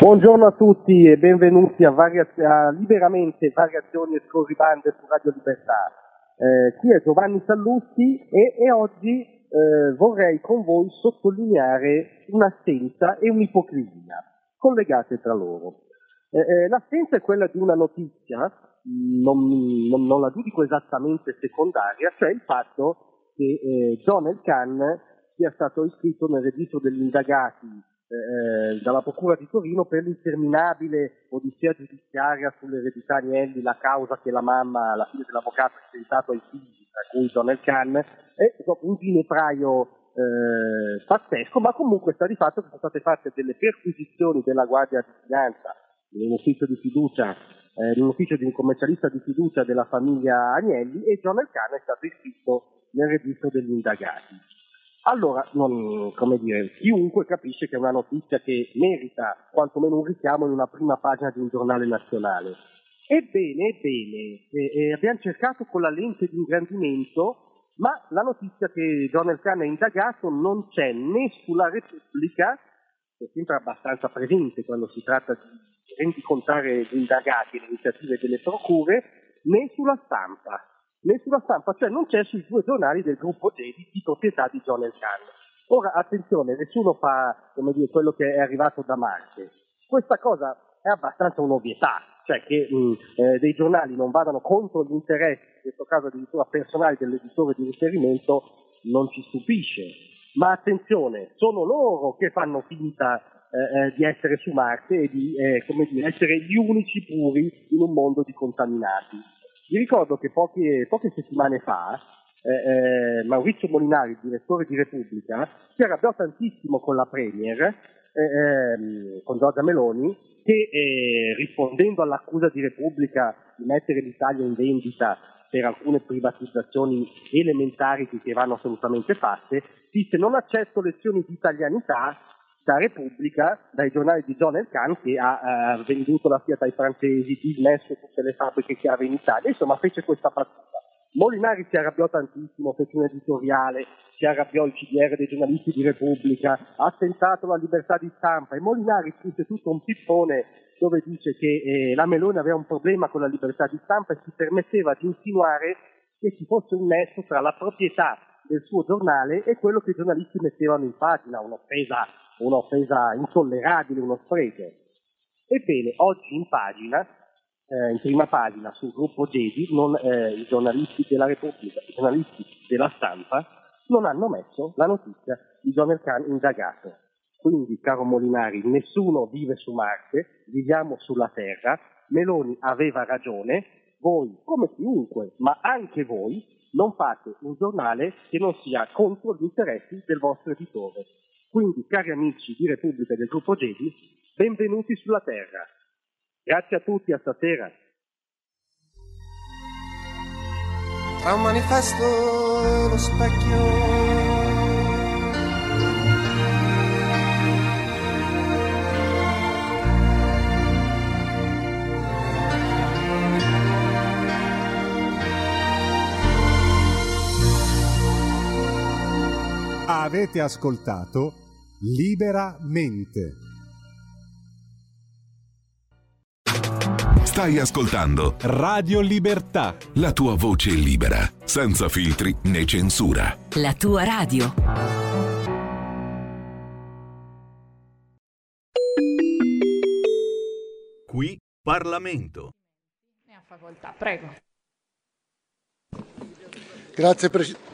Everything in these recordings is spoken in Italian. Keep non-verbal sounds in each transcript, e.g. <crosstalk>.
Buongiorno a tutti e benvenuti a, varia- a Liberamente Variazioni e Scorribande su Radio Libertà. Eh, qui è Giovanni Sallusti e, e oggi eh, vorrei con voi sottolineare un'assenza e un'ipocrisia collegate tra loro. Eh, eh l'assenza è quella di una notizia, non, non, non, la giudico esattamente secondaria, cioè il fatto che eh, John El Khan sia stato iscritto nel registro degli indagati eh, dalla Procura di Torino per l'interminabile odissea giudiziaria sull'eredità Agnelli, la causa che la mamma, la figlia dell'avvocato, ha presentato ai figli, tra cui El Khan, è un ginepraio eh, pazzesco, ma comunque sta di fatto che sono state fatte delle perquisizioni della Guardia di Finanza in un ufficio di fiducia, eh, in un ufficio di un commercialista di fiducia della famiglia Agnelli e John El Khan è stato iscritto nel registro degli indagati. Allora, non, come dire, chiunque capisce che è una notizia che merita quantomeno un richiamo in una prima pagina di un giornale nazionale. Ebbene, ebbene, eh, eh, abbiamo cercato con la lente di ingrandimento, ma la notizia che L. Khan è indagato non c'è né sulla Repubblica, che è sempre abbastanza presente quando si tratta di rendicontare gli indagati e le iniziative delle procure, né sulla stampa né sulla stampa, cioè non c'è sui due giornali del gruppo Gedi di proprietà di John El Khan. Ora, attenzione, nessuno fa dire, quello che è arrivato da Marte. Questa cosa è abbastanza un'ovvietà, cioè che mh, eh, dei giornali non vadano contro gli interessi, in questo caso addirittura personali dell'editore di riferimento, non ci stupisce. Ma attenzione, sono loro che fanno finta eh, eh di essere su Marte e di eh, dire, essere gli unici puri in un mondo di contaminati. Vi ricordo che poche, poche settimane fa eh, eh, Maurizio Molinari, direttore di Repubblica, si arrabbiò tantissimo con la Premier, eh, ehm, con Giorgia Meloni, che eh, rispondendo all'accusa di Repubblica di mettere l'Italia in vendita per alcune privatizzazioni elementari che vanno assolutamente fatte, disse non accetto lezioni di italianità da Repubblica, dai giornali di John Khan che ha eh, venduto la Fiat ai francesi, dismesso tutte le fabbriche che aveva in Italia, insomma fece questa battuta. Molinari si arrabbiò tantissimo, fece un editoriale, si arrabbiò il CDR dei giornalisti di Repubblica, ha tentato la libertà di stampa e Molinari scrisse tutto un pippone dove dice che eh, la Meloni aveva un problema con la libertà di stampa e si permetteva di insinuare che ci fosse un nesso tra la proprietà del suo giornale e quello che i giornalisti mettevano in pagina, un'offesa un'offesa intollerabile, uno spreco. Ebbene, oggi in pagina, eh, in prima pagina sul gruppo Gedi, eh, i giornalisti della Repubblica, i giornalisti della stampa, non hanno messo la notizia di John Khan indagato. Quindi, caro Molinari, nessuno vive su Marte, viviamo sulla Terra, Meloni aveva ragione, voi, come chiunque, ma anche voi, non fate un giornale che non sia contro gli interessi del vostro editore. Quindi, cari amici di Repubblica e del gruppo Gedi, benvenuti sulla Terra. Grazie a tutti, a stasera. Tra un manifesto e lo specchio. Avete ascoltato Liberamente. Stai ascoltando Radio Libertà. La tua voce libera, senza filtri né censura. La tua radio. Qui Parlamento. Ne ha facoltà, prego. Grazie Presidente.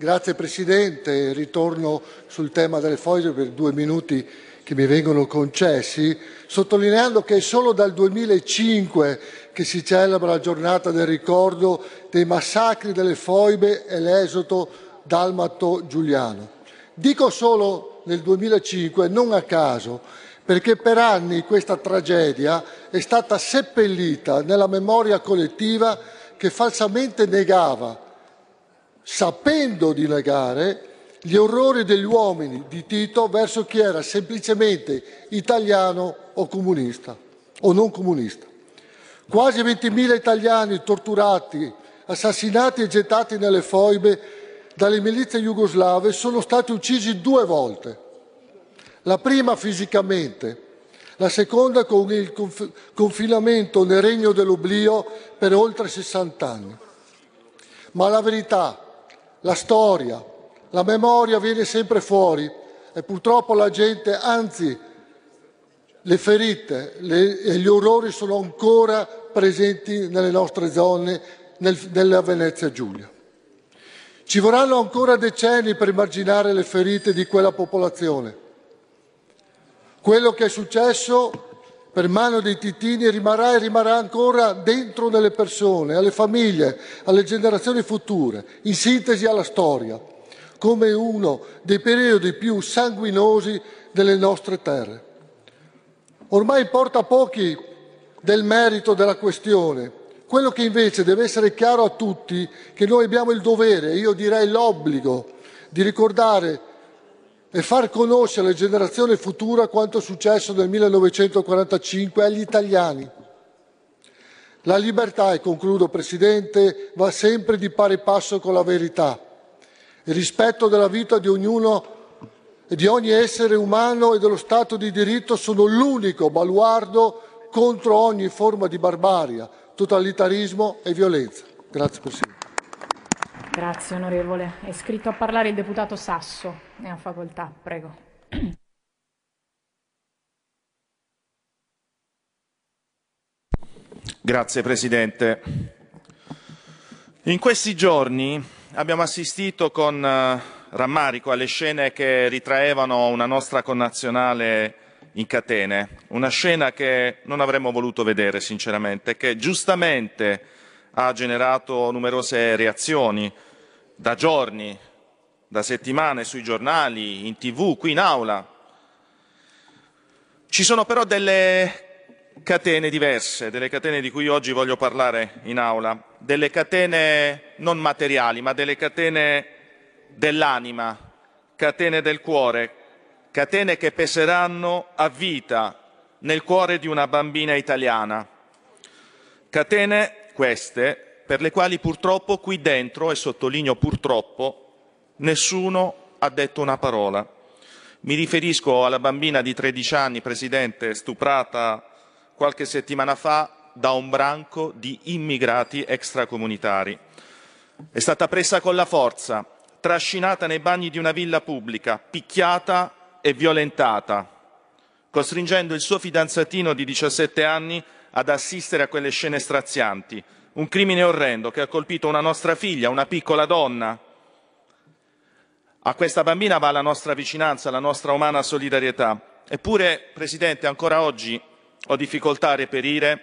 Grazie Presidente, ritorno sul tema delle foglie per due minuti che mi vengono concessi, sottolineando che è solo dal 2005 che si celebra la giornata del ricordo dei massacri delle foibe e l'esodo dalmato giuliano. Dico solo nel 2005, non a caso, perché per anni questa tragedia è stata seppellita nella memoria collettiva che falsamente negava, sapendo di negare, gli orrori degli uomini di Tito verso chi era semplicemente italiano o comunista o non comunista. Quasi 20.000 italiani torturati, assassinati e gettati nelle foibe dalle milizie jugoslave sono stati uccisi due volte. La prima fisicamente, la seconda con il confinamento nel regno dell'oblio per oltre 60 anni. Ma la verità, la storia, la memoria viene sempre fuori e purtroppo la gente, anzi le ferite le, e gli orrori sono ancora presenti nelle nostre zone, nel, nella Venezia Giulia. Ci vorranno ancora decenni per immaginare le ferite di quella popolazione. Quello che è successo per mano dei titini rimarrà e rimarrà ancora dentro nelle persone, alle famiglie, alle generazioni future, in sintesi alla storia, come uno dei periodi più sanguinosi delle nostre terre. Ormai importa pochi del merito della questione. Quello che invece deve essere chiaro a tutti è che noi abbiamo il dovere, io direi l'obbligo, di ricordare e far conoscere alle generazioni future quanto successo nel 1945 agli italiani. La libertà, e concludo Presidente, va sempre di pari passo con la verità. Il rispetto della vita di ognuno e di ogni essere umano e dello Stato di diritto sono l'unico baluardo contro ogni forma di barbarie, totalitarismo e violenza. Grazie Presidente. Grazie onorevole. È iscritto a parlare il deputato Sasso. Ne ha facoltà, prego. Grazie Presidente. In questi giorni abbiamo assistito con uh, rammarico alle scene che ritraevano una nostra connazionale in catene, una scena che non avremmo voluto vedere sinceramente, che giustamente ha generato numerose reazioni da giorni, da settimane sui giornali, in tv, qui in aula. Ci sono però delle catene diverse, delle catene di cui oggi voglio parlare in aula, delle catene non materiali, ma delle catene dell'anima, catene del cuore, catene che peseranno a vita nel cuore di una bambina italiana. Catene queste per le quali purtroppo qui dentro, e sottolineo purtroppo, nessuno ha detto una parola. Mi riferisco alla bambina di 13 anni, Presidente, stuprata qualche settimana fa da un branco di immigrati extracomunitari. È stata presa con la forza, trascinata nei bagni di una villa pubblica, picchiata e violentata, costringendo il suo fidanzatino di 17 anni ad assistere a quelle scene strazianti, un crimine orrendo che ha colpito una nostra figlia, una piccola donna. A questa bambina va la nostra vicinanza, la nostra umana solidarietà. Eppure, Presidente, ancora oggi ho difficoltà a reperire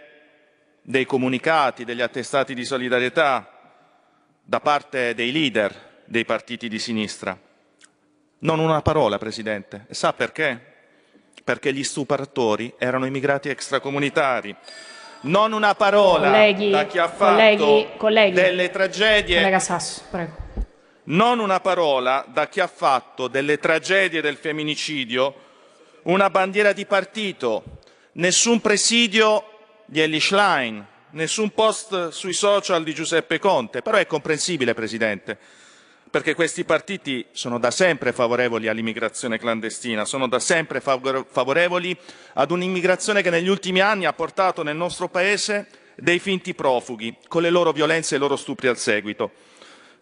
dei comunicati, degli attestati di solidarietà da parte dei leader dei partiti di sinistra. Non una parola, Presidente. E sa perché? Perché gli stupratori erano immigrati extracomunitari non una parola colleghi, da chi ha fatto colleghi, colleghi, delle tragedie. Collega Sasso, prego. Non una parola da chi ha fatto delle tragedie del femminicidio una bandiera di partito, nessun presidio di Ellie Schlein, nessun post sui social di Giuseppe Conte, però è comprensibile, Presidente perché questi partiti sono da sempre favorevoli all'immigrazione clandestina, sono da sempre favorevoli ad un'immigrazione che negli ultimi anni ha portato nel nostro Paese dei finti profughi, con le loro violenze e i loro stupri al seguito.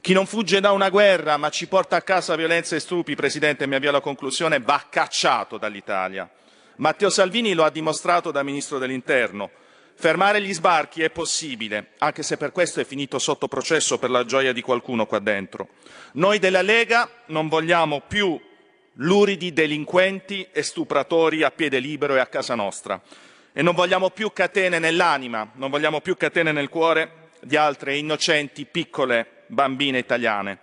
Chi non fugge da una guerra ma ci porta a casa violenze e stupri, Presidente, mi avvio alla conclusione, va cacciato dall'Italia. Matteo Salvini lo ha dimostrato da Ministro dell'Interno. Fermare gli sbarchi è possibile, anche se per questo è finito sotto processo per la gioia di qualcuno qua dentro. Noi della Lega non vogliamo più luridi delinquenti e stupratori a piede libero e a casa nostra. E non vogliamo più catene nell'anima, non vogliamo più catene nel cuore di altre innocenti piccole bambine italiane.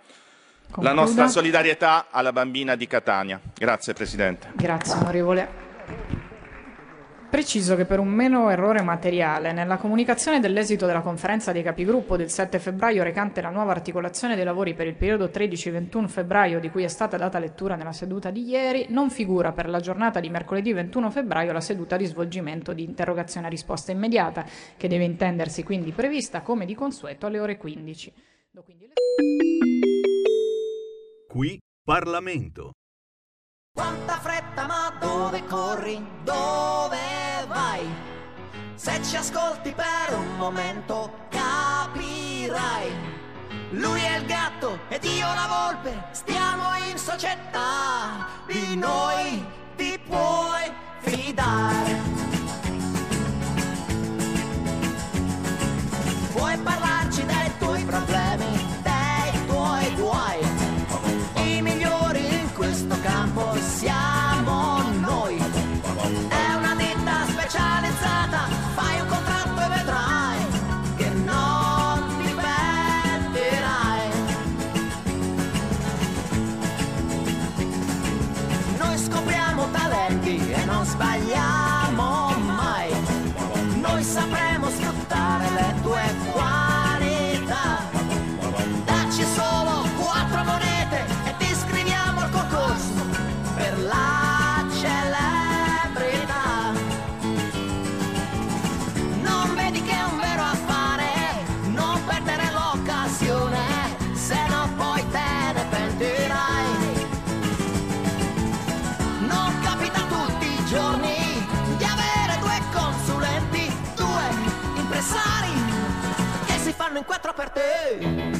Concluda. La nostra solidarietà alla bambina di Catania. Grazie Presidente. Grazie onorevole. Preciso che per un meno errore materiale, nella comunicazione dell'esito della conferenza dei capigruppo del 7 febbraio recante la nuova articolazione dei lavori per il periodo 13-21 febbraio di cui è stata data lettura nella seduta di ieri, non figura per la giornata di mercoledì 21 febbraio la seduta di svolgimento di interrogazione a risposta immediata, che deve intendersi quindi prevista come di consueto alle ore 15. Qui Parlamento. Quanta fretta, ma dove corri? Dove vai? Se ci ascolti per un momento capirai. Lui è il gatto ed io la volpe, stiamo in società, di noi ti puoi fidare. Fanno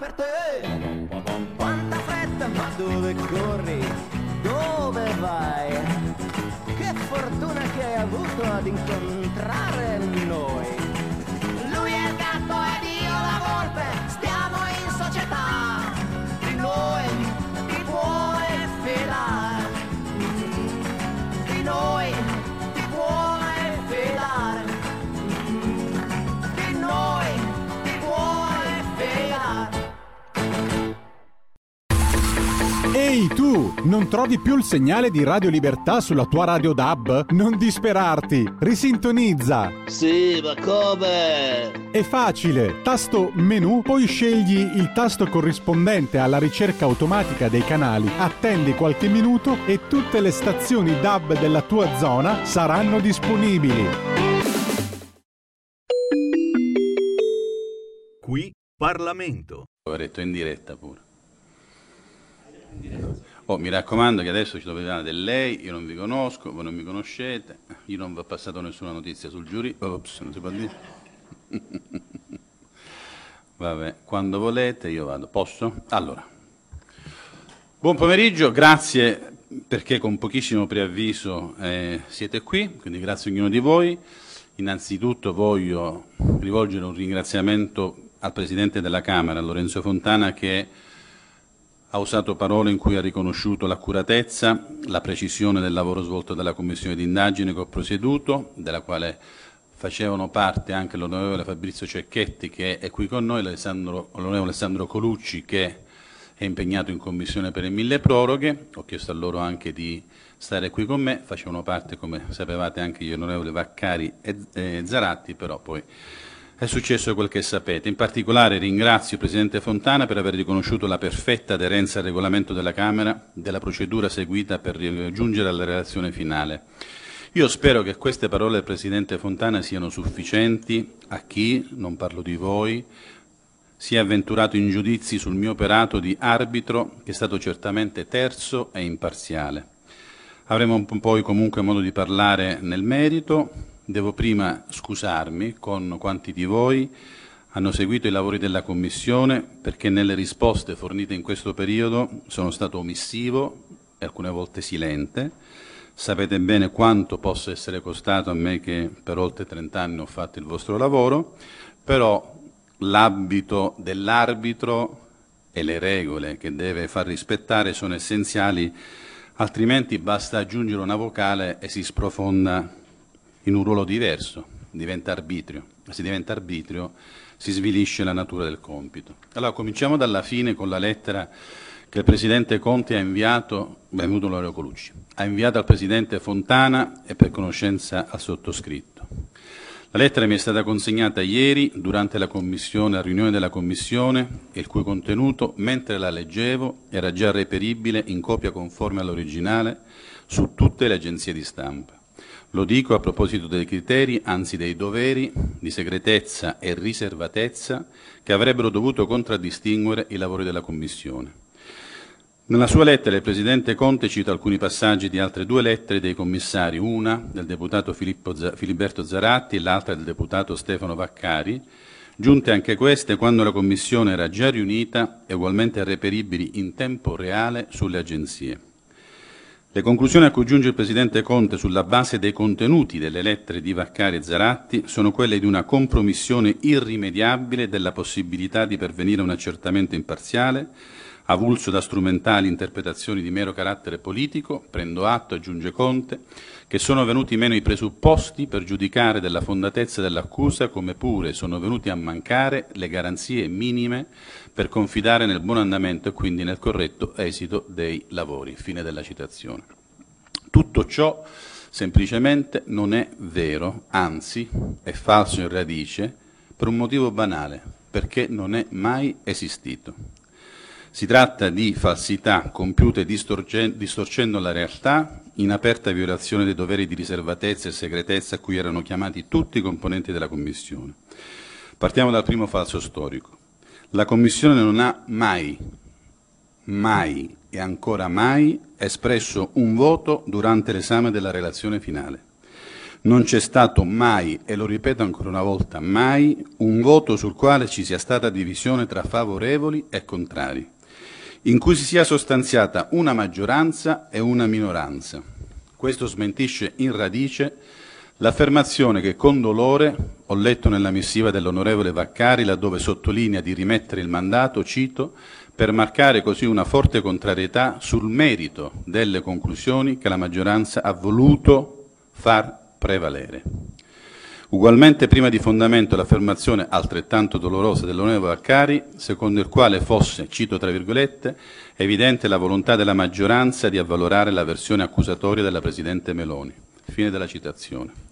per te. Quanta fretta, ma dove corri? Dove vai? Che fortuna che hai avuto ad incontrare non trovi più il segnale di Radio Libertà sulla tua radio DAB? Non disperarti, risintonizza. Sì, ma come? È facile, tasto menu, poi scegli il tasto corrispondente alla ricerca automatica dei canali, attendi qualche minuto e tutte le stazioni DAB della tua zona saranno disponibili. Qui Parlamento. Ho detto in diretta pure. Oh, mi raccomando che adesso ci dovete del lei, io non vi conosco, voi non mi conoscete, io non vi ho passato nessuna notizia sul giurì. Ops, non si può dire. <laughs> Vabbè, quando volete io vado. Posso? Allora. Buon pomeriggio, grazie perché con pochissimo preavviso eh, siete qui, quindi grazie a ognuno di voi. Innanzitutto voglio rivolgere un ringraziamento al Presidente della Camera, Lorenzo Fontana, che ha usato parole in cui ha riconosciuto l'accuratezza, la precisione del lavoro svolto dalla Commissione di indagine che ho prosieduto, della quale facevano parte anche l'onorevole Fabrizio Cecchetti che è qui con noi, l'onorevole Alessandro Colucci che è impegnato in Commissione per le mille proroghe, ho chiesto a loro anche di stare qui con me, facevano parte come sapevate anche gli onorevoli Vaccari e Zaratti, però poi è successo quel che sapete. In particolare ringrazio il Presidente Fontana per aver riconosciuto la perfetta aderenza al regolamento della Camera della procedura seguita per giungere alla relazione finale. Io spero che queste parole del Presidente Fontana siano sufficienti a chi, non parlo di voi, si è avventurato in giudizi sul mio operato di arbitro, che è stato certamente terzo e imparziale. Avremo poi comunque modo di parlare nel merito. Devo prima scusarmi con quanti di voi hanno seguito i lavori della Commissione perché nelle risposte fornite in questo periodo sono stato omissivo e alcune volte silente. Sapete bene quanto possa essere costato a me che per oltre 30 anni ho fatto il vostro lavoro, però l'abito dell'arbitro e le regole che deve far rispettare sono essenziali, altrimenti basta aggiungere una vocale e si sprofonda in un ruolo diverso, diventa arbitrio. Se diventa arbitrio si svilisce la natura del compito. Allora cominciamo dalla fine con la lettera che il Presidente Conte ha inviato, benvenuto Lorenzo Colucci, ha inviato al Presidente Fontana e per conoscenza al sottoscritto. La lettera mi è stata consegnata ieri durante la, la riunione della Commissione il cui contenuto, mentre la leggevo, era già reperibile in copia conforme all'originale su tutte le agenzie di stampa. Lo dico a proposito dei criteri, anzi dei doveri di segretezza e riservatezza che avrebbero dovuto contraddistinguere i lavori della Commissione. Nella sua lettera il Presidente Conte cita alcuni passaggi di altre due lettere dei commissari, una del deputato Filippo, Filiberto Zaratti e l'altra del deputato Stefano Vaccari, giunte anche queste quando la Commissione era già riunita e ugualmente reperibili in tempo reale sulle agenzie. Le conclusioni a cui giunge il Presidente Conte sulla base dei contenuti delle lettere di Vaccari e Zaratti sono quelle di una compromissione irrimediabile della possibilità di pervenire a un accertamento imparziale, avulso da strumentali interpretazioni di mero carattere politico, prendo atto, aggiunge Conte, che sono venuti meno i presupposti per giudicare della fondatezza dell'accusa, come pure sono venuti a mancare le garanzie minime per confidare nel buon andamento e quindi nel corretto esito dei lavori. Fine della citazione. Tutto ciò semplicemente non è vero, anzi è falso in radice, per un motivo banale, perché non è mai esistito. Si tratta di falsità compiute distorcendo la realtà, in aperta violazione dei doveri di riservatezza e segretezza a cui erano chiamati tutti i componenti della Commissione. Partiamo dal primo falso storico. La Commissione non ha mai, mai e ancora mai espresso un voto durante l'esame della relazione finale. Non c'è stato mai, e lo ripeto ancora una volta, mai un voto sul quale ci sia stata divisione tra favorevoli e contrari, in cui si sia sostanziata una maggioranza e una minoranza. Questo smentisce in radice L'affermazione che con dolore ho letto nella missiva dell'onorevole Vaccari laddove sottolinea di rimettere il mandato, cito, per marcare così una forte contrarietà sul merito delle conclusioni che la maggioranza ha voluto far prevalere. Ugualmente prima di fondamento l'affermazione altrettanto dolorosa dell'onorevole Vaccari, secondo il quale fosse, cito tra virgolette, evidente la volontà della maggioranza di avvalorare la versione accusatoria della Presidente Meloni. Fine della citazione.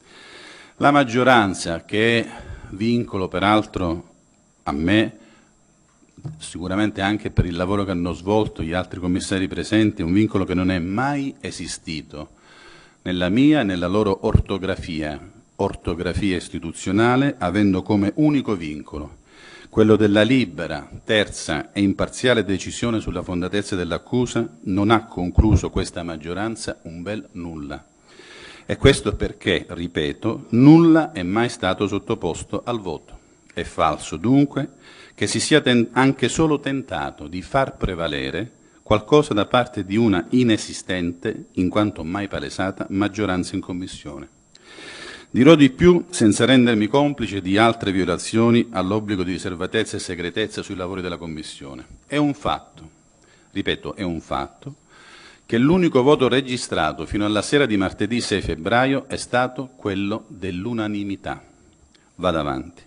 La maggioranza, che è vincolo peraltro a me, sicuramente anche per il lavoro che hanno svolto gli altri commissari presenti, un vincolo che non è mai esistito nella mia e nella loro ortografia, ortografia istituzionale, avendo come unico vincolo quello della libera, terza e imparziale decisione sulla fondatezza dell'accusa, non ha concluso questa maggioranza un bel nulla. E questo perché, ripeto, nulla è mai stato sottoposto al voto. È falso dunque che si sia anche solo tentato di far prevalere qualcosa da parte di una inesistente, in quanto mai palesata, maggioranza in Commissione. Dirò di più senza rendermi complice di altre violazioni all'obbligo di riservatezza e segretezza sui lavori della Commissione. È un fatto, ripeto, è un fatto, che l'unico voto registrato fino alla sera di martedì 6 febbraio è stato quello dell'unanimità. Vado avanti.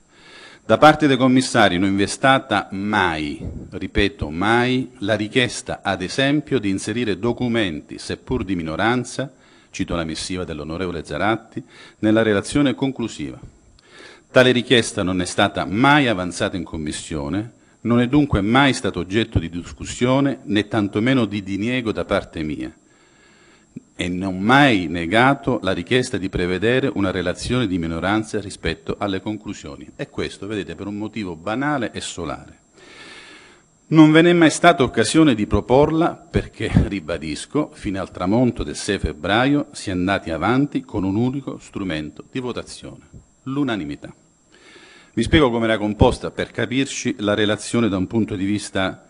Da parte dei commissari non è stata mai, ripeto mai, la richiesta, ad esempio, di inserire documenti, seppur di minoranza, cito la missiva dell'onorevole Zaratti, nella relazione conclusiva. Tale richiesta non è stata mai avanzata in Commissione, non è dunque mai stato oggetto di discussione né tantomeno di diniego da parte mia. e non mai negato la richiesta di prevedere una relazione di minoranza rispetto alle conclusioni. E questo, vedete, per un motivo banale e solare. Non ve n'è mai stata occasione di proporla perché, ribadisco, fino al tramonto del 6 febbraio si è andati avanti con un unico strumento di votazione, l'unanimità. Vi spiego come era composta per capirci la relazione da un punto di vista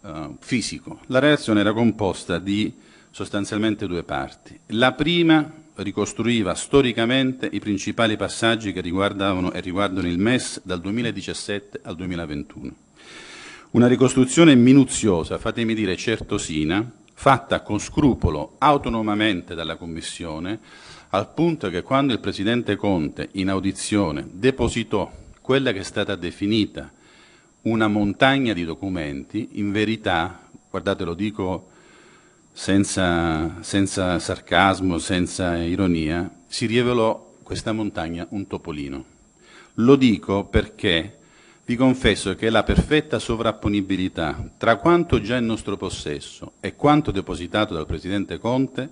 uh, fisico. La relazione era composta di sostanzialmente due parti. La prima ricostruiva storicamente i principali passaggi che riguardavano e riguardano il MES dal 2017 al 2021. Una ricostruzione minuziosa, fatemi dire certosina, fatta con scrupolo autonomamente dalla Commissione, al punto che quando il Presidente Conte in audizione depositò quella che è stata definita una montagna di documenti, in verità, guardate lo dico senza, senza sarcasmo, senza ironia, si rivelò questa montagna un topolino. Lo dico perché vi confesso che la perfetta sovrapponibilità tra quanto già in nostro possesso e quanto depositato dal Presidente Conte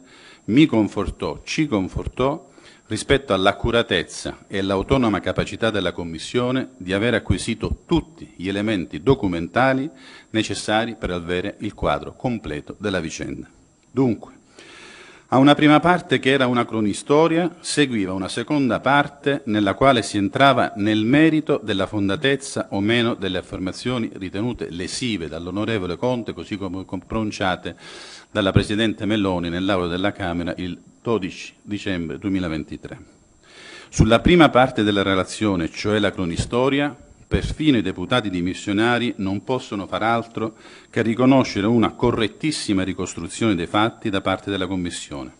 mi confortò, ci confortò rispetto all'accuratezza e all'autonoma capacità della Commissione di aver acquisito tutti gli elementi documentali necessari per avere il quadro completo della vicenda. Dunque, a una prima parte che era una cronistoria, seguiva una seconda parte nella quale si entrava nel merito della fondatezza o meno delle affermazioni ritenute lesive dall'onorevole Conte, così come pronunciate dalla Presidente Melloni nell'Aula della Camera il 12 dicembre 2023. Sulla prima parte della relazione, cioè la cronistoria, perfino i deputati dimissionari non possono far altro che riconoscere una correttissima ricostruzione dei fatti da parte della Commissione.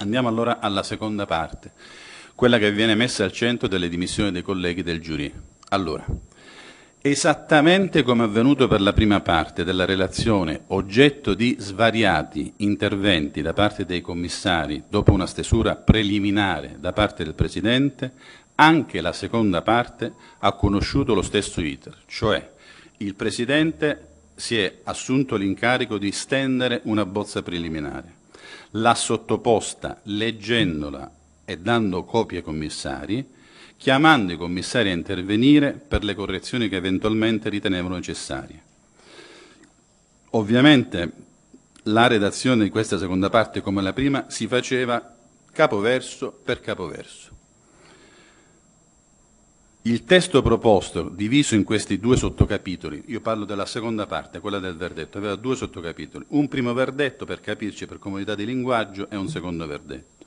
Andiamo allora alla seconda parte, quella che viene messa al centro delle dimissioni dei colleghi del giurì. Allora, esattamente come avvenuto per la prima parte della relazione, oggetto di svariati interventi da parte dei commissari dopo una stesura preliminare da parte del Presidente, anche la seconda parte ha conosciuto lo stesso iter, cioè il Presidente si è assunto l'incarico di stendere una bozza preliminare, l'ha sottoposta leggendola e dando copie ai commissari, chiamando i commissari a intervenire per le correzioni che eventualmente ritenevano necessarie. Ovviamente la redazione di questa seconda parte, come la prima, si faceva capoverso per capoverso. Il testo proposto, diviso in questi due sottocapitoli, io parlo della seconda parte, quella del verdetto, aveva due sottocapitoli, un primo verdetto per capirci per comodità di linguaggio e un secondo verdetto.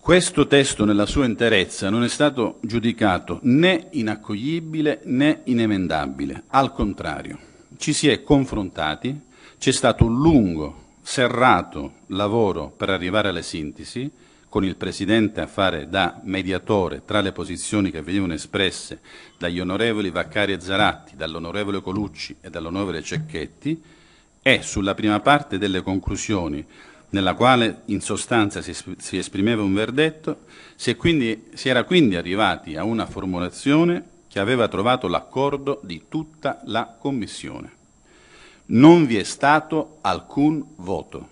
Questo testo nella sua interezza non è stato giudicato né inaccoglibile né inemendabile, al contrario, ci si è confrontati, c'è stato un lungo, serrato lavoro per arrivare alle sintesi, con il Presidente a fare da mediatore tra le posizioni che venivano espresse dagli onorevoli Vaccari e Zaratti, dall'onorevole Colucci e dall'onorevole Cecchetti, e sulla prima parte delle conclusioni, nella quale in sostanza si, esprimeva un verdetto, si, quindi, si era quindi arrivati a una formulazione che aveva trovato l'accordo di tutta la Commissione. Non vi è stato alcun voto.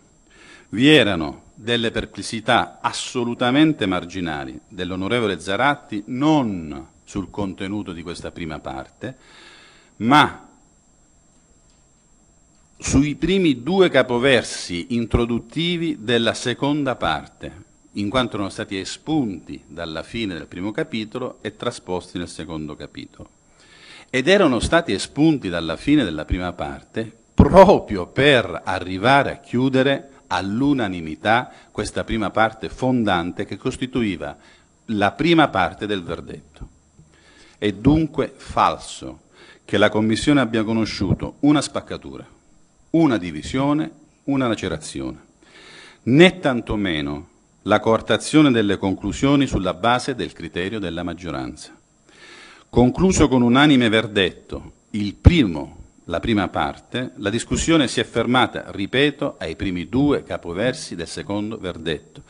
Vi erano delle perplessità assolutamente marginali dell'onorevole Zaratti non sul contenuto di questa prima parte, ma sui primi due capoversi introduttivi della seconda parte, in quanto erano stati espunti dalla fine del primo capitolo e trasposti nel secondo capitolo. Ed erano stati espunti dalla fine della prima parte proprio per arrivare a chiudere all'unanimità questa prima parte fondante che costituiva la prima parte del verdetto. È dunque falso che la Commissione abbia conosciuto una spaccatura, una divisione, una lacerazione, né tantomeno la coartazione delle conclusioni sulla base del criterio della maggioranza. Concluso con unanime verdetto il primo la prima parte, la discussione si è fermata, ripeto, ai primi due capoversi del secondo verdetto.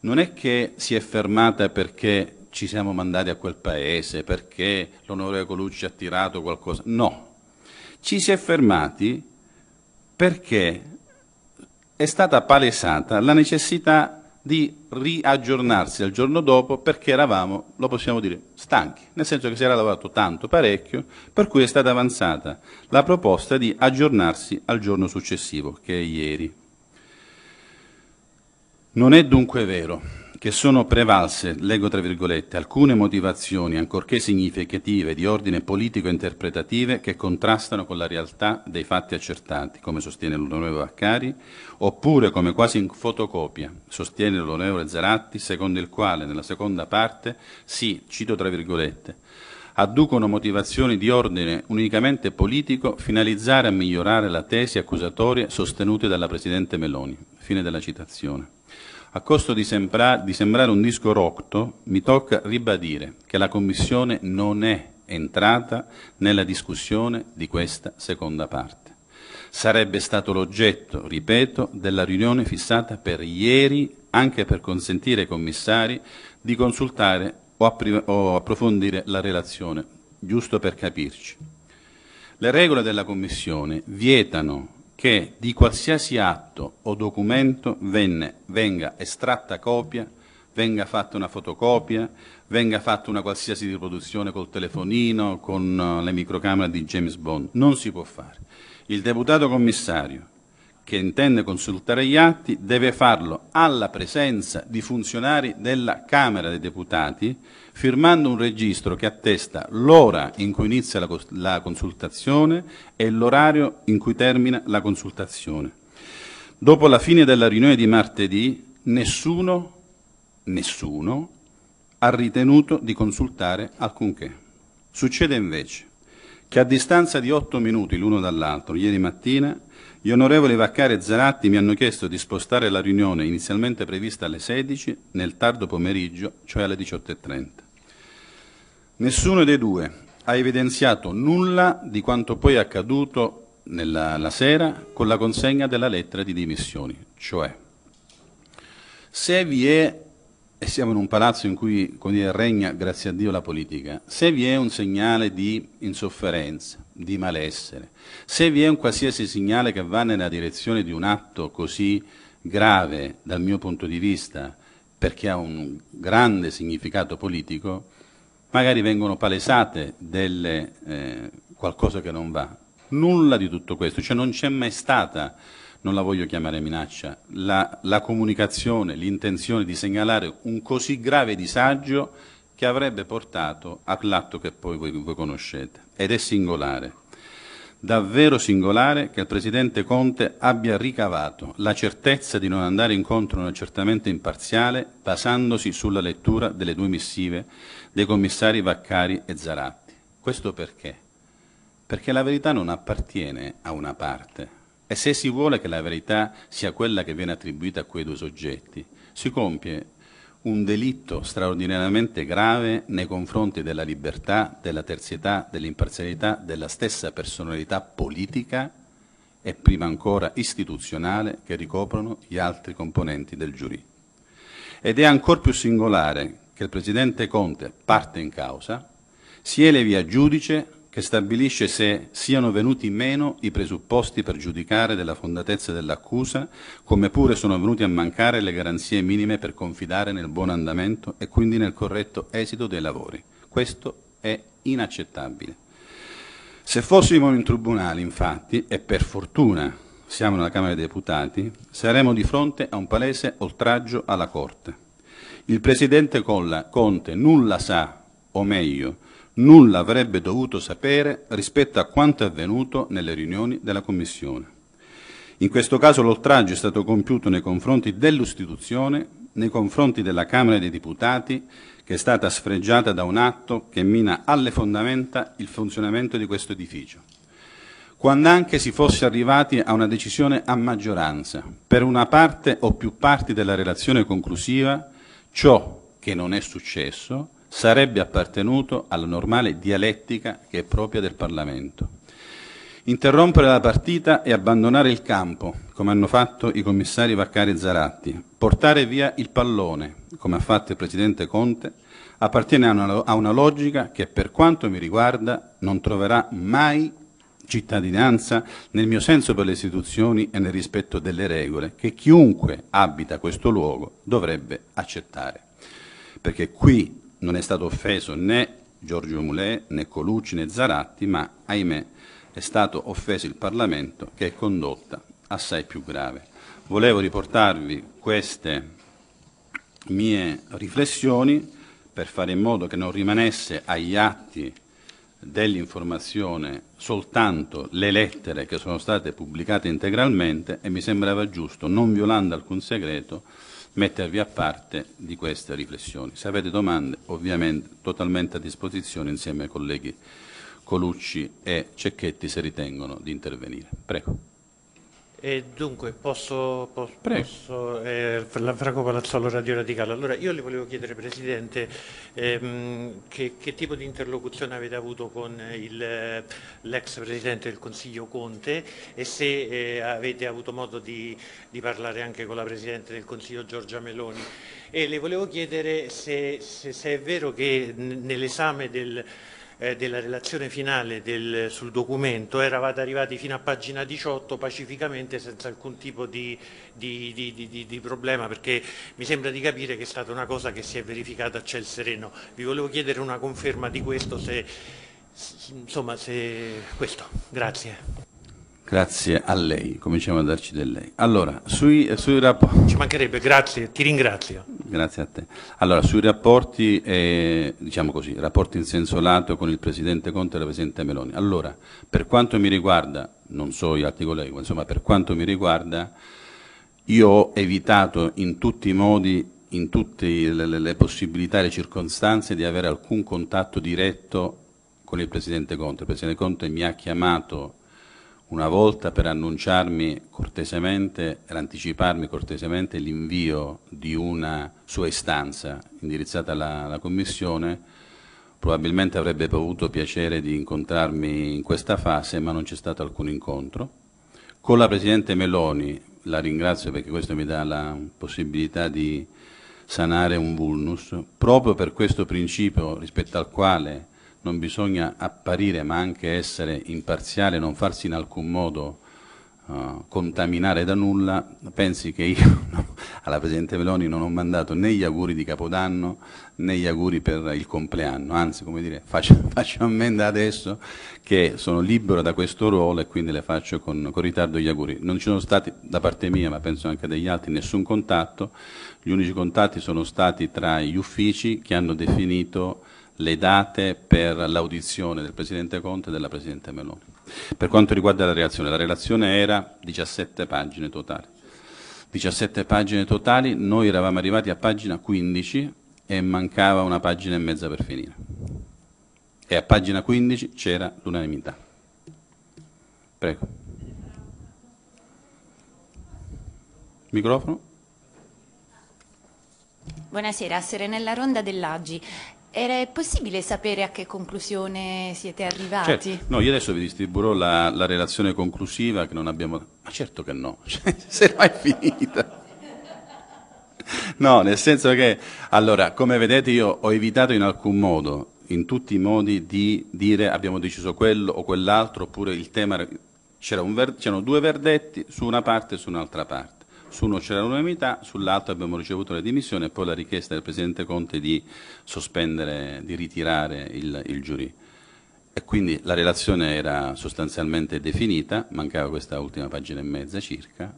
Non è che si è fermata perché ci siamo mandati a quel paese, perché l'onorevole Colucci ha tirato qualcosa. No, ci si è fermati perché è stata palesata la necessità di riaggiornarsi al giorno dopo perché eravamo, lo possiamo dire, stanchi, nel senso che si era lavorato tanto, parecchio, per cui è stata avanzata la proposta di aggiornarsi al giorno successivo, che è ieri. Non è dunque vero che sono prevalse, leggo tra virgolette, alcune motivazioni, ancorché significative, di ordine politico-interpretative, che contrastano con la realtà dei fatti accertati, come sostiene l'onorevole Vaccari, oppure come quasi in fotocopia, sostiene l'onorevole Zaratti, secondo il quale, nella seconda parte, si, cito tra virgolette, adducono motivazioni di ordine unicamente politico finalizzare a migliorare la tesi accusatoria sostenute dalla Presidente Meloni. Fine della citazione. A costo di, sembra, di sembrare un disco rotto, mi tocca ribadire che la Commissione non è entrata nella discussione di questa seconda parte. Sarebbe stato l'oggetto, ripeto, della riunione fissata per ieri, anche per consentire ai commissari di consultare o, approfondire la relazione, giusto per capirci. Le regole della Commissione vietano che di qualsiasi atto o documento venne, venga estratta copia, venga fatta una fotocopia, venga fatta una qualsiasi riproduzione col telefonino, con uh, le microcamere di James Bond. Non si può fare. Il deputato commissario che intende consultare gli atti deve farlo alla presenza di funzionari della Camera dei Deputati, firmando un registro che attesta l'ora in cui inizia la, la consultazione e l'orario in cui termina la consultazione. Dopo la fine della riunione di martedì, nessuno, nessuno ha ritenuto di consultare alcunché. Succede invece che a distanza di otto minuti l'uno dall'altro, ieri mattina, gli onorevoli Vaccari e Zaratti mi hanno chiesto di spostare la riunione inizialmente prevista alle 16 nel tardo pomeriggio, cioè alle 18.30. Nessuno dei due ha evidenziato nulla di quanto poi è accaduto nella, la sera con la consegna della lettera di dimissioni, cioè se vi è e siamo in un palazzo in cui dire, regna, grazie a Dio, la politica, se vi è un segnale di insofferenza, di malessere, se vi è un qualsiasi segnale che va nella direzione di un atto così grave dal mio punto di vista, perché ha un grande significato politico, magari vengono palesate delle, eh, qualcosa che non va. Nulla di tutto questo, cioè non c'è mai stata non la voglio chiamare minaccia, la, la comunicazione, l'intenzione di segnalare un così grave disagio che avrebbe portato all'atto che poi voi, voi conoscete. Ed è singolare, davvero singolare che il Presidente Conte abbia ricavato la certezza di non andare incontro a un accertamento imparziale basandosi sulla lettura delle due missive dei commissari Vaccari e Zaratti. Questo perché? Perché la verità non appartiene a una parte, e se si vuole che la verità sia quella che viene attribuita a quei due soggetti, si compie un delitto straordinariamente grave nei confronti della libertà, della terzietà, dell'imparzialità, della stessa personalità politica e prima ancora istituzionale che ricoprono gli altri componenti del giurì. Ed è ancor più singolare che il Presidente Conte, parte in causa, si elevi a giudice che stabilisce se siano venuti meno i presupposti per giudicare della fondatezza dell'accusa, come pure sono venuti a mancare le garanzie minime per confidare nel buon andamento e quindi nel corretto esito dei lavori. Questo è inaccettabile. Se fossimo in tribunale, infatti, e per fortuna siamo nella Camera dei Deputati, saremmo di fronte a un palese oltraggio alla Corte. Il Presidente Conte nulla sa, o meglio, nulla avrebbe dovuto sapere rispetto a quanto è avvenuto nelle riunioni della Commissione. In questo caso l'oltraggio è stato compiuto nei confronti dell'istituzione, nei confronti della Camera dei Deputati, che è stata sfregiata da un atto che mina alle fondamenta il funzionamento di questo edificio. Quando anche si fosse arrivati a una decisione a maggioranza, per una parte o più parti della relazione conclusiva, ciò che non è successo sarebbe appartenuto alla normale dialettica che è propria del Parlamento. Interrompere la partita e abbandonare il campo, come hanno fatto i commissari Vaccari e Zaratti, portare via il pallone, come ha fatto il Presidente Conte, appartiene a una, a una logica che per quanto mi riguarda non troverà mai cittadinanza, nel mio senso per le istituzioni e nel rispetto delle regole che chiunque abita questo luogo dovrebbe accettare. Perché qui non è stato offeso né Giorgio Mulè, né Colucci, né Zaratti, ma ahimè è stato offeso il Parlamento che è condotta assai più grave. Volevo riportarvi queste mie riflessioni per fare in modo che non rimanesse agli atti dell'informazione soltanto le lettere che sono state pubblicate integralmente e mi sembrava giusto, non violando alcun segreto, mettervi a parte di queste riflessioni. Se avete domande, ovviamente totalmente a disposizione insieme ai colleghi Colucci e Cecchetti se ritengono di intervenire. Prego. E dunque, posso, posso, posso eh, Franco Palazzolo, Radio Radicale. Allora, io le volevo chiedere, Presidente, ehm, che, che, tipo di interlocuzione avete avuto con il, l'ex Presidente del Consiglio Conte e se eh, avete avuto modo di, di, parlare anche con la Presidente del Consiglio Giorgia Meloni. E le volevo chiedere se, se, se è vero che nell'esame del eh, della relazione finale del, sul documento eravate arrivati fino a pagina 18 pacificamente senza alcun tipo di, di, di, di, problema perché mi sembra di capire che è stata una cosa che si è verificata a ciel sereno. Vi volevo chiedere una conferma di questo, se, insomma, se questo. Grazie. Grazie a lei, cominciamo a darci del lei. Allora, sui, sui rapporti... Ci mancherebbe, grazie, ti ringrazio. Grazie a te. Allora, sui rapporti, eh, diciamo così, rapporti in senso lato con il Presidente Conte e la Presidente Meloni. Allora, per quanto mi riguarda, non so gli altri colleghi, ma insomma, per quanto mi riguarda, io ho evitato in tutti i modi, in tutte le, le, le possibilità e le circostanze di avere alcun contatto diretto con il Presidente Conte. Il Presidente Conte mi ha chiamato una volta per annunciarmi cortesemente, per anticiparmi cortesemente l'invio di una sua istanza indirizzata alla, alla Commissione, probabilmente avrebbe avuto piacere di incontrarmi in questa fase, ma non c'è stato alcun incontro. Con la Presidente Meloni, la ringrazio perché questo mi dà la possibilità di sanare un vulnus, proprio per questo principio rispetto al quale non bisogna apparire ma anche essere imparziale, non farsi in alcun modo uh, contaminare da nulla, pensi che io <laughs> no, alla Presidente Meloni non ho mandato né gli auguri di Capodanno né gli auguri per il compleanno, anzi come dire, faccio, <laughs> faccio ammenda adesso che sono libero da questo ruolo e quindi le faccio con, con ritardo gli auguri. Non ci sono stati da parte mia, ma penso anche degli altri, nessun contatto, gli unici contatti sono stati tra gli uffici che hanno definito le date per l'audizione del Presidente Conte e della Presidente Meloni. Per quanto riguarda la relazione, la relazione era 17 pagine totali. 17 pagine totali, noi eravamo arrivati a pagina 15 e mancava una pagina e mezza per finire. E a pagina 15 c'era l'unanimità. Prego. Microfono. Buonasera, Serenella Ronda dell'Aggi. Era possibile sapere a che conclusione siete arrivati? Certo. No, io adesso vi distribuirò la, la, relazione conclusiva che non abbiamo... Ma certo che no, <laughs> cioè, se no è finita. No, nel senso che, allora, come vedete io ho evitato in alcun modo, in tutti i modi, di dire abbiamo deciso quello o quell'altro, oppure il tema... c'erano due verdetti su una parte e su un'altra parte su uno c'era l'unanimità, sull'altro abbiamo ricevuto le dimissioni e poi la richiesta del Presidente Conte di sospendere, di ritirare il, il giurì. E quindi la relazione era sostanzialmente definita, mancava questa ultima pagina e mezza circa,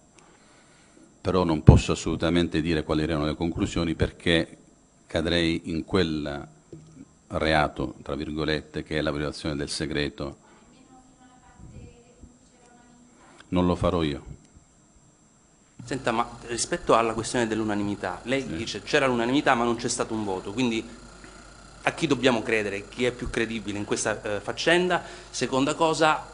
però non posso assolutamente dire quali erano le conclusioni perché cadrei in quel reato, tra virgolette, che è la violazione del segreto. Non lo farò io. Senta, ma rispetto alla questione dell'unanimità, lei sì. dice c'era l'unanimità ma non c'è stato un voto, quindi a chi dobbiamo credere? Chi è più credibile in questa eh, faccenda? Seconda cosa,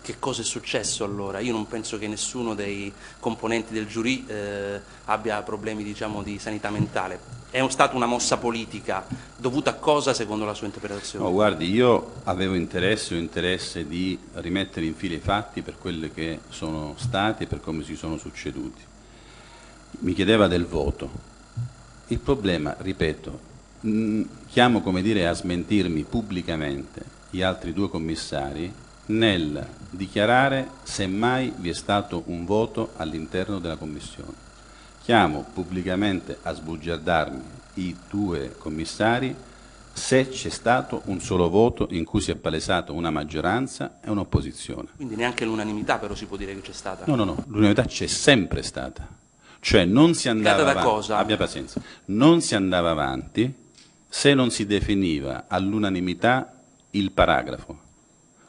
che cosa è successo allora? Io non penso che nessuno dei componenti del giurì eh, abbia problemi diciamo, di sanità mentale. È stata una mossa politica dovuta a cosa secondo la sua interpretazione? No, guardi, io avevo interesse, interesse di rimettere in fila i fatti per quelli che sono stati e per come si sono succeduti. Mi chiedeva del voto. Il problema, ripeto, mh, chiamo come dire a smentirmi pubblicamente gli altri due commissari nel dichiarare se mai vi è stato un voto all'interno della Commissione. Chiamo pubblicamente a sbugiardarmi i due commissari se c'è stato un solo voto in cui si è palesata una maggioranza e un'opposizione. Quindi neanche l'unanimità però si può dire che c'è stata. No, no, no, l'unanimità c'è sempre stata. Cioè non si andava avanti, cosa? abbia pazienza, non si andava avanti se non si definiva all'unanimità il paragrafo.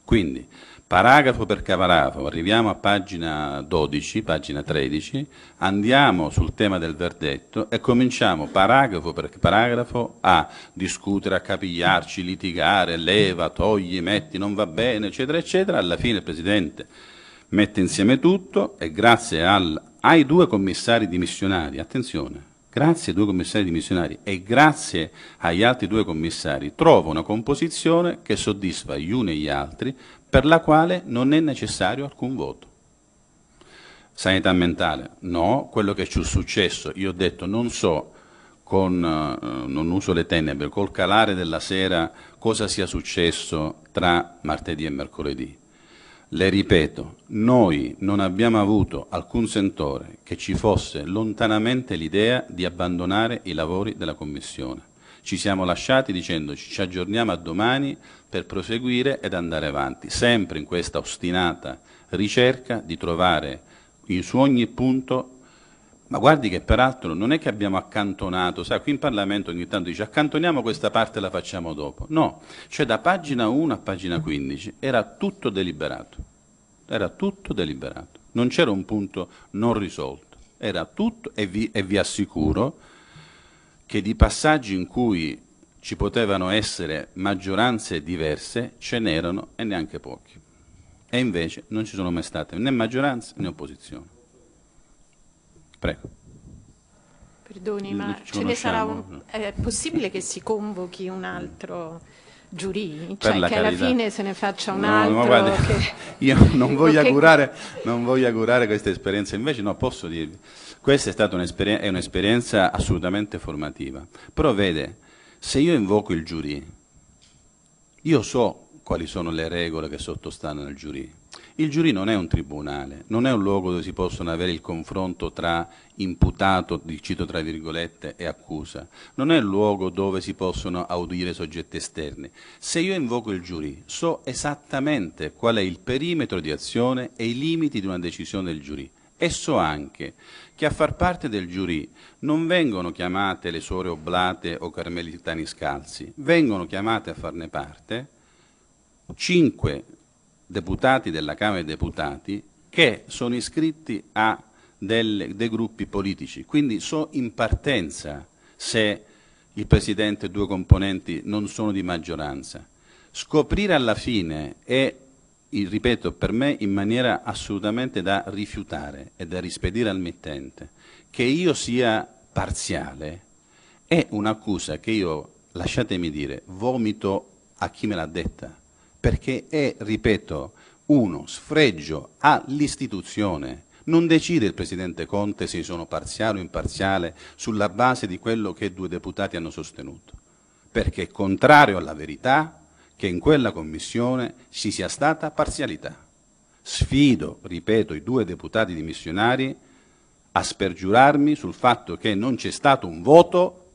Quindi, paragrafo per paragrafo, arriviamo a pagina 12, pagina 13, andiamo sul tema del verdetto e cominciamo paragrafo per paragrafo a discutere, a capigliarci, litigare, leva, togli, metti, non va bene, eccetera, eccetera. Alla fine il Presidente mette insieme tutto e grazie al, ai due commissari dimissionari, attenzione, grazie ai due commissari dimissionari e grazie agli altri due commissari trova una composizione che soddisfa gli uni e gli altri per la quale non è necessario alcun voto. Sanità mentale, no, quello che ci è successo, io ho detto non so con, eh, non uso le tenebre, col calare della sera cosa sia successo tra martedì e mercoledì. Le ripeto, noi non abbiamo avuto alcun sentore che ci fosse lontanamente l'idea di abbandonare i lavori della Commissione. Ci siamo lasciati dicendoci ci aggiorniamo a domani per proseguire ed andare avanti, sempre in questa ostinata ricerca di trovare in su ogni punto ma guardi che peraltro non è che abbiamo accantonato, sai, qui in Parlamento ogni tanto dice accantoniamo questa parte e la facciamo dopo. No, cioè da pagina 1 a pagina 15 era tutto deliberato. Era tutto deliberato. Non c'era un punto non risolto. Era tutto e vi, e vi assicuro che di passaggi in cui ci potevano essere maggioranze diverse ce n'erano e neanche pochi. E invece non ci sono mai state né maggioranze né opposizione. Prego. Perdoni, ma ce ne sarà un... È possibile che si convochi un altro giurì? Cioè che alla carità. fine se ne faccia un No, altro? ma guardi, che- <laughs> io non voglio, <laughs> che- augurare, non voglio augurare questa esperienza, invece no, posso dirvi, questa è stata un'esperienza, è un'esperienza assolutamente formativa. Però vede, se io invoco il giurì, io so quali sono le regole che sottostanno al giurì. Il giurì non è un tribunale, non è un luogo dove si possono avere il confronto tra imputato, cito tra virgolette, e accusa. Non è il luogo dove si possono audire soggetti esterni. Se io invoco il giurì, so esattamente qual è il perimetro di azione e i limiti di una decisione del giurì. E so anche che a far parte del giurì non vengono chiamate le suore oblate o carmelitani scalzi, vengono chiamate a farne parte cinque deputati della Camera dei Deputati che sono iscritti a delle- dei gruppi politici, quindi so in partenza se il Presidente e due componenti non sono di maggioranza. Scoprire alla fine il- ripeto, per me in maniera assolutamente da rifiutare e da rispedire al mittente, che io sia parziale è un'accusa che io, lasciatemi dire, vomito a chi me l'ha detta, perché è, ripeto, uno sfregio all'istituzione. Non decide il Presidente Conte se sono parziale o imparziale sulla base di quello che due deputati hanno sostenuto, perché è contrario alla verità che in quella commissione ci sia stata parzialità. Sfido, ripeto, i due deputati dimissionari a spergiurarmi sul fatto che non c'è stato un voto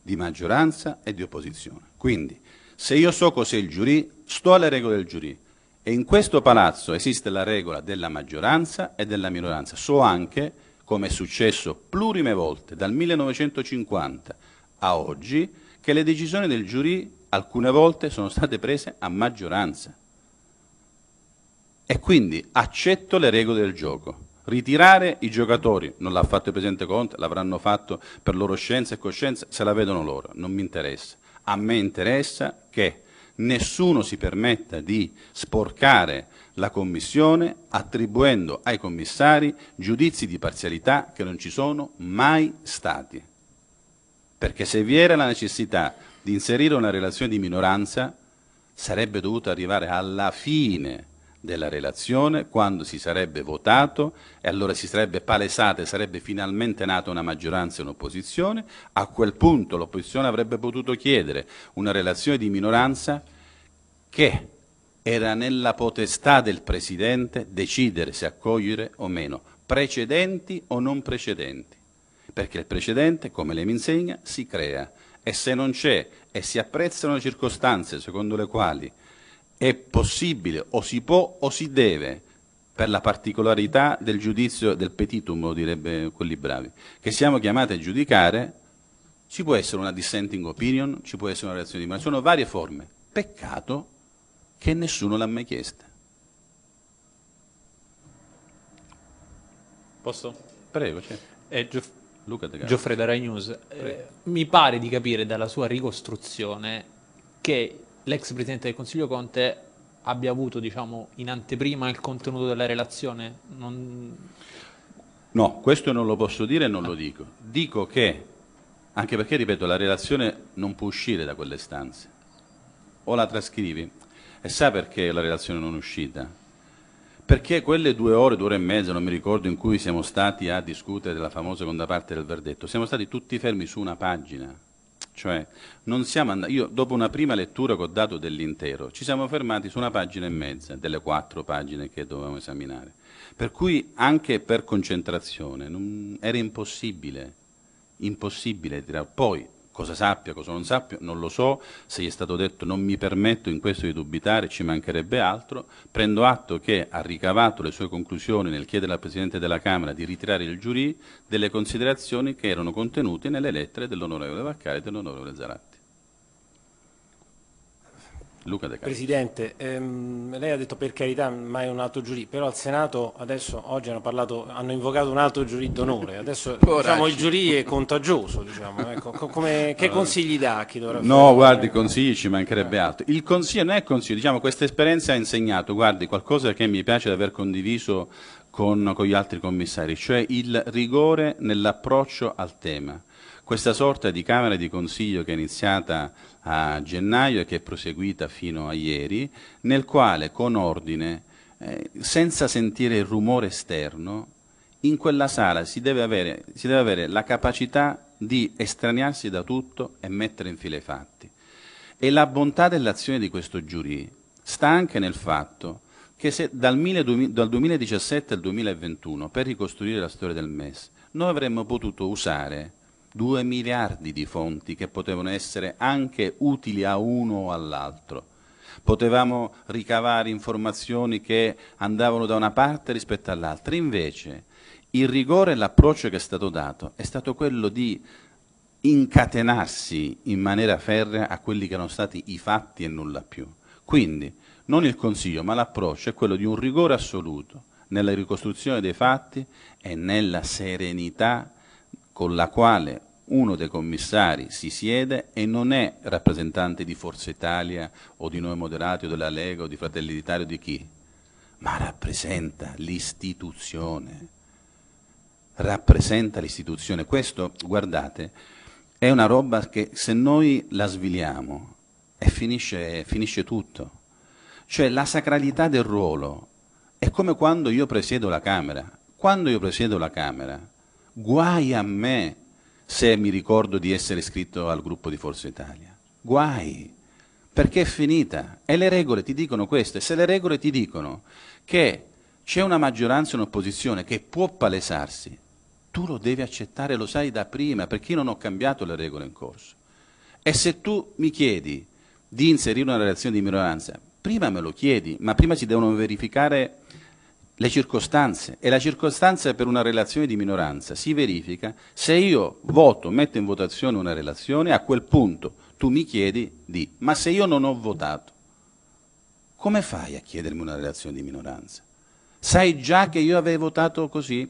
di maggioranza e di opposizione. Quindi, se io so cos'è il giurì, sto alle regole del giurì. E in questo palazzo esiste la regola della maggioranza e della minoranza. So anche, come è successo plurime volte dal 1950 a oggi, che le decisioni del giurì alcune volte sono state prese a maggioranza. E quindi accetto le regole del gioco. Ritirare i giocatori, non l'ha fatto il Presidente Conte, l'avranno fatto per loro scienza e coscienza, se la vedono loro, non mi interessa. A me interessa che nessuno si permetta di sporcare la Commissione attribuendo ai commissari giudizi di parzialità che non ci sono mai stati. Perché se vi era la necessità di inserire una relazione di minoranza, sarebbe dovuto arrivare alla fine della relazione quando si sarebbe votato e allora si sarebbe palesata e sarebbe finalmente nata una maggioranza e un'opposizione. A quel punto l'opposizione avrebbe potuto chiedere una relazione di minoranza che era nella potestà del Presidente decidere se accogliere o meno, precedenti o non precedenti, perché il precedente, come lei mi insegna, si crea e se non c'è e si apprezzano le circostanze secondo le quali è possibile o si può o si deve per la particolarità del giudizio del petitum, lo direbbe quelli bravi, che siamo chiamati a giudicare, ci può essere una dissenting opinion, ci può essere una reazione di mano, sono varie forme. Peccato che nessuno l'ha mai chiesta. Posso? Prego, c'è. Luca De Gasperi. Gioffredo Rai News. Eh, mi pare di capire dalla sua ricostruzione che l'ex Presidente del Consiglio Conte abbia avuto, diciamo, in anteprima il contenuto della relazione. Non... No, questo non lo posso dire e non lo dico. Dico che, anche perché, ripeto, la relazione non può uscire da quelle stanze. O la trascrivi. E sa perché la relazione non è uscita? Perché quelle due ore, due ore e mezza, non mi ricordo, in cui siamo stati a discutere della famosa seconda parte del verdetto, siamo stati tutti fermi su una pagina. Cioè, non siamo andati, io dopo una prima lettura che ho dato dell'intero, ci siamo fermati su una pagina e mezza, delle quattro pagine che dovevamo esaminare. Per cui anche per concentrazione non, era impossibile, impossibile tirare. Poi, cosa sappia, cosa non sappia, non lo so, se gli è stato detto non mi permetto in questo di dubitare, ci mancherebbe altro, prendo atto che ha ricavato le sue conclusioni nel chiedere al Presidente della Camera di ritirare il giurì delle considerazioni che erano contenute nelle lettere dell'onorevole Vaccari e dell'onorevole Zaratti. Luca De Carlo. Presidente, ehm, lei ha detto per carità mai un altro giurì, però al Senato adesso oggi hanno, parlato, hanno invocato un altro giurì d'onore, adesso diciamo, il giurì è contagioso, diciamo, ecco, co- come- che consigli dà a chi dovrà No, guardi, consigli ci mancherebbe altro. Il consiglio non è consiglio, diciamo, questa esperienza ha insegnato, guardi, qualcosa che mi piace di aver condiviso con, con gli altri commissari, cioè il rigore nell'approccio al tema. Questa sorta di Camera di Consiglio che è iniziata a gennaio e che è proseguita fino a ieri, nel quale con ordine, eh, senza sentire il rumore esterno, in quella sala si deve, avere, si deve avere la capacità di estraniarsi da tutto e mettere in fila i fatti. E la bontà dell'azione di questo giurì sta anche nel fatto che se dal, mille- dal 2017 al 2021, per ricostruire la storia del MES, noi avremmo potuto usare 2 miliardi di fonti che potevano essere anche utili a uno o all'altro. Potevamo ricavare informazioni che andavano da una parte rispetto all'altra. Invece il rigore e l'approccio che è stato dato è stato quello di incatenarsi in maniera ferrea a quelli che erano stati i fatti e nulla più. Quindi non il consiglio, ma l'approccio è quello di un rigore assoluto nella ricostruzione dei fatti e nella serenità con la quale uno dei commissari si siede e non è rappresentante di Forza Italia o di Noi Moderati o della Lega o di Fratelli d'Italia o di chi, ma rappresenta l'istituzione. Rappresenta l'istituzione. Questo, guardate, è una roba che se noi la sviliamo e finisce, finisce tutto. Cioè la sacralità del ruolo è come quando io presiedo la Camera. Quando io presiedo la Camera, guai a me se mi ricordo di essere iscritto al gruppo di Forza Italia. Guai, perché è finita. E le regole ti dicono questo. E se le regole ti dicono che c'è una maggioranza e un'opposizione che può palesarsi, tu lo devi accettare, lo sai da prima, perché io non ho cambiato le regole in corso. E se tu mi chiedi di inserire una relazione di minoranza, prima me lo chiedi, ma prima si devono verificare le circostanze e la circostanza per una relazione di minoranza si verifica se io voto, metto in votazione una relazione, a quel punto tu mi chiedi di, ma se io non ho votato, come fai a chiedermi una relazione di minoranza? Sai già che io avevo votato così?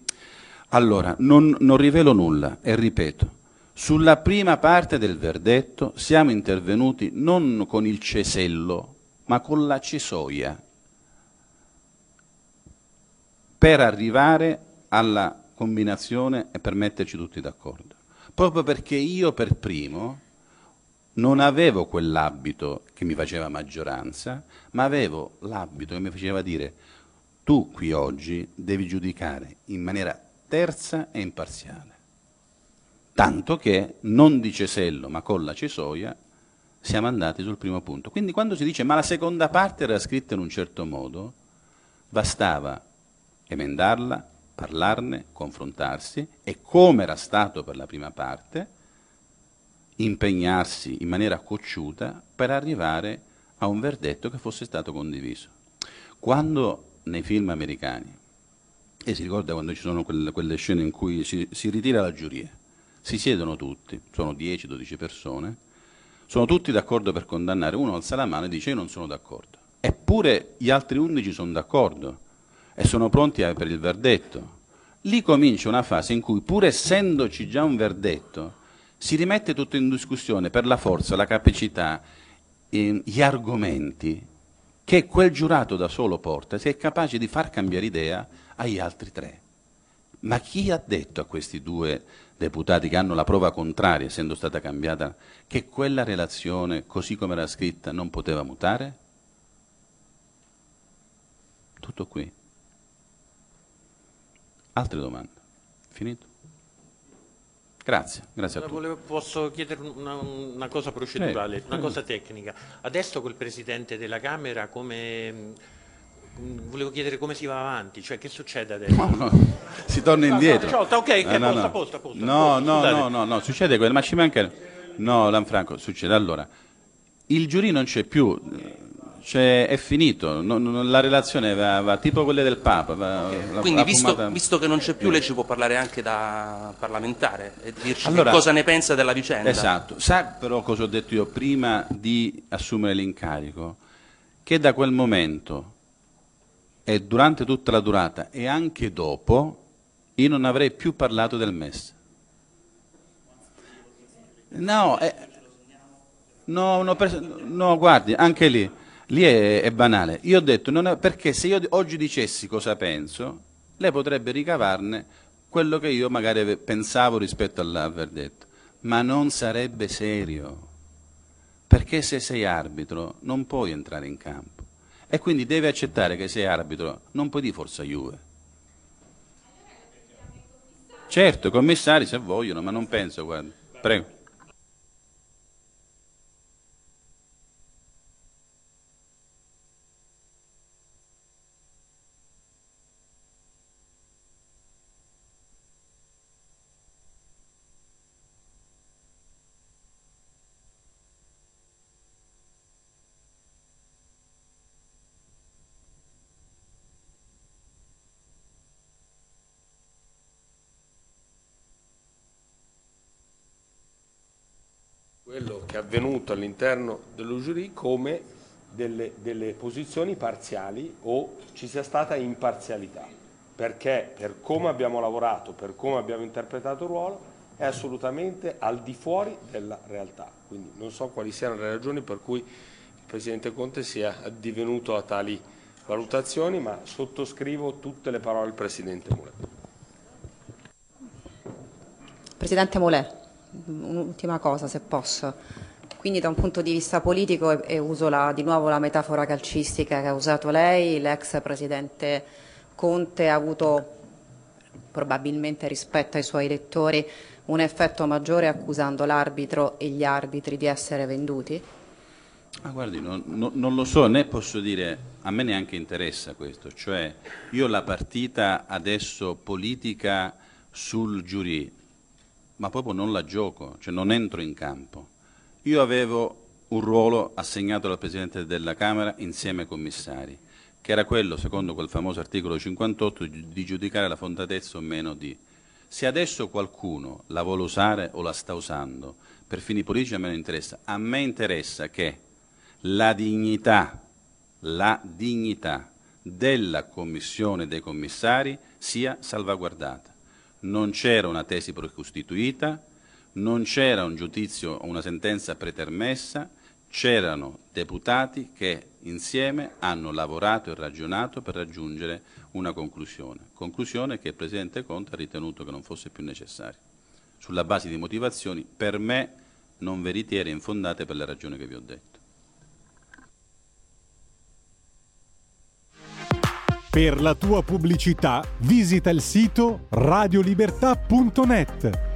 Allora, non, non rivelo nulla e ripeto, sulla prima parte del verdetto siamo intervenuti non con il cesello, ma con la cesoia per arrivare alla combinazione e per metterci tutti d'accordo. Proprio perché io per primo non avevo quell'abito che mi faceva maggioranza, ma avevo l'abito che mi faceva dire tu qui oggi devi giudicare in maniera terza e imparziale. Tanto che non di cesello, ma con la cesoia, siamo andati sul primo punto. Quindi quando si dice ma la seconda parte era scritta in un certo modo, bastava emendarla, parlarne, confrontarsi e come era stato per la prima parte, impegnarsi in maniera cocciuta per arrivare a un verdetto che fosse stato condiviso. Quando nei film americani, e si ricorda quando ci sono quelle, quelle scene in cui si, si ritira la giuria, si siedono tutti, sono 10-12 persone, sono tutti d'accordo per condannare, uno alza la mano e dice io non sono d'accordo. Eppure gli altri 11 sono d'accordo e sono pronti per il verdetto. Lì comincia una fase in cui, pur essendoci già un verdetto, si rimette tutto in discussione per la forza, la capacità, eh, gli argomenti che quel giurato da solo porta, se è capace di far cambiare idea agli altri tre. Ma chi ha detto a questi due deputati che hanno la prova contraria, essendo stata cambiata, che quella relazione, così come era scritta, non poteva mutare? Tutto qui. Altre domande? Finito? Grazie, grazie a tutti. Volevo, posso chiedere una, una cosa procedurale, Eh, una eh. cosa tecnica. Adesso col Presidente della Camera come... mh, Volevo chiedere come si va avanti, cioè che succede adesso? No, no, si torna No, no, indietro. ok, Eh, no, posto, no. posto, posto, No, no, no, no, no, succede quello, ma ci manca... No, Lanfranco, succede. Allora, il giurì non c'è più, cioè, è finito, non- non- la relazione va, va tipo quelle del Papa. va- la- Quindi, la visto, fumata- visto che non c'è più, lei ci può parlare anche da parlamentare e dirci Allora- cosa ne pensa della vicenda. Esatto. Sa però cosa ho detto io prima di assumere l'incarico? Che da quel momento e durante tutta la durata e anche dopo io non avrei più parlato del MES. No, eh, no, no, no, guardi, anche lì, lì è, è banale. Io ho detto, è- perché se io oggi dicessi cosa penso, lei potrebbe ricavarne quello che io magari pensavo rispetto al verdetto, ma non sarebbe serio, perché se sei arbitro non puoi entrare in campo e quindi devi accettare che sei arbitro, non puoi di forza Juve. Certo, commissari se vogliono, ma non penso, guarda. Prego. quello è avvenuto all'interno dello giurì come delle, delle posizioni parziali o ci sia stata imparzialità, perché per come abbiamo lavorato, per come abbiamo interpretato il ruolo, è assolutamente al di fuori della realtà. Quindi non so quali siano le ragioni per cui il Presidente Conte sia addivenuto a tali valutazioni, ma sottoscrivo tutte le parole del Presidente Mulet. Presidente Molè, un'ultima cosa se posso. Quindi da un punto di vista politico, e, uso la- di nuovo la metafora calcistica che ha usato lei, l'ex Presidente Conte ha avuto probabilmente rispetto ai suoi elettori un effetto maggiore accusando l'arbitro e gli arbitri di essere venduti? Ma guardi, non, non- non lo so, né posso dire, a me neanche interessa questo, cioè io la partita adesso politica sul giurì, ma proprio non la gioco, cioè non entro in campo. Io avevo un ruolo assegnato dal Presidente della Camera insieme ai commissari, che era quello, secondo quel famoso articolo 58, di di giudicare la fondatezza o meno di. Se adesso qualcuno la vuole usare o la sta usando per fini politici a me non interessa. A me interessa che la dignità, la dignità della commissione dei commissari sia salvaguardata. Non c'era una tesi precostituita, non c'era un giudizio o una sentenza pretermessa, c'erano deputati che insieme hanno lavorato e ragionato per raggiungere una conclusione, conclusione che il Presidente Conte ha ritenuto che non fosse più necessaria, sulla base di motivazioni per me non veritiere e infondate per le ragioni che vi ho detto. Per la tua pubblicità visita il sito radiolibertà.net.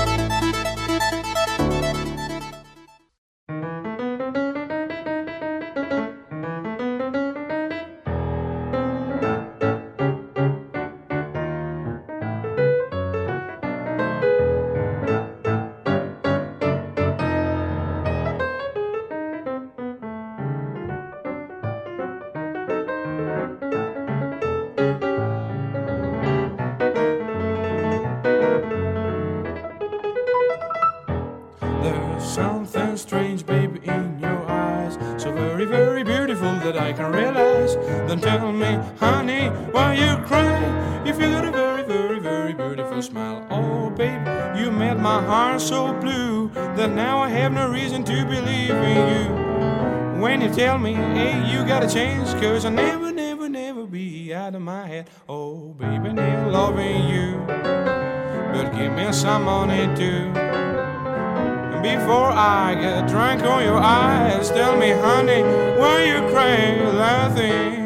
money too. And before I get drunk on your eyes, tell me, honey, why you crave laughing?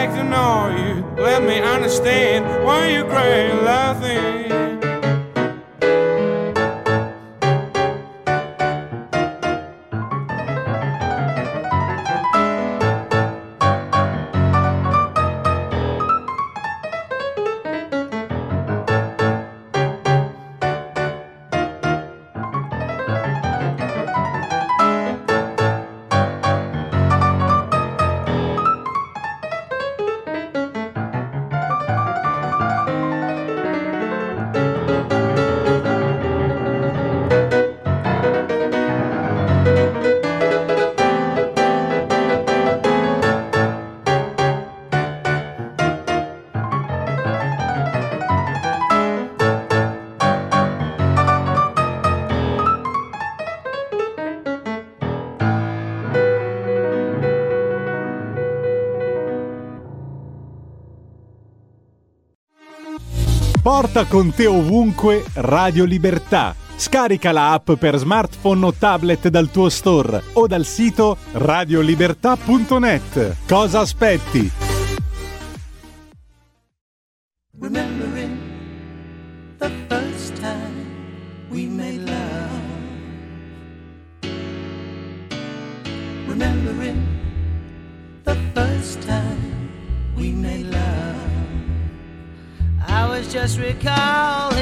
like to know you. Let me understand. porta con te ovunque Radio Libertà. Scarica la app per smartphone o tablet dal tuo store o dal sito radiolibertà.net. Cosa aspetti? Remembering the first time we made love. just recall.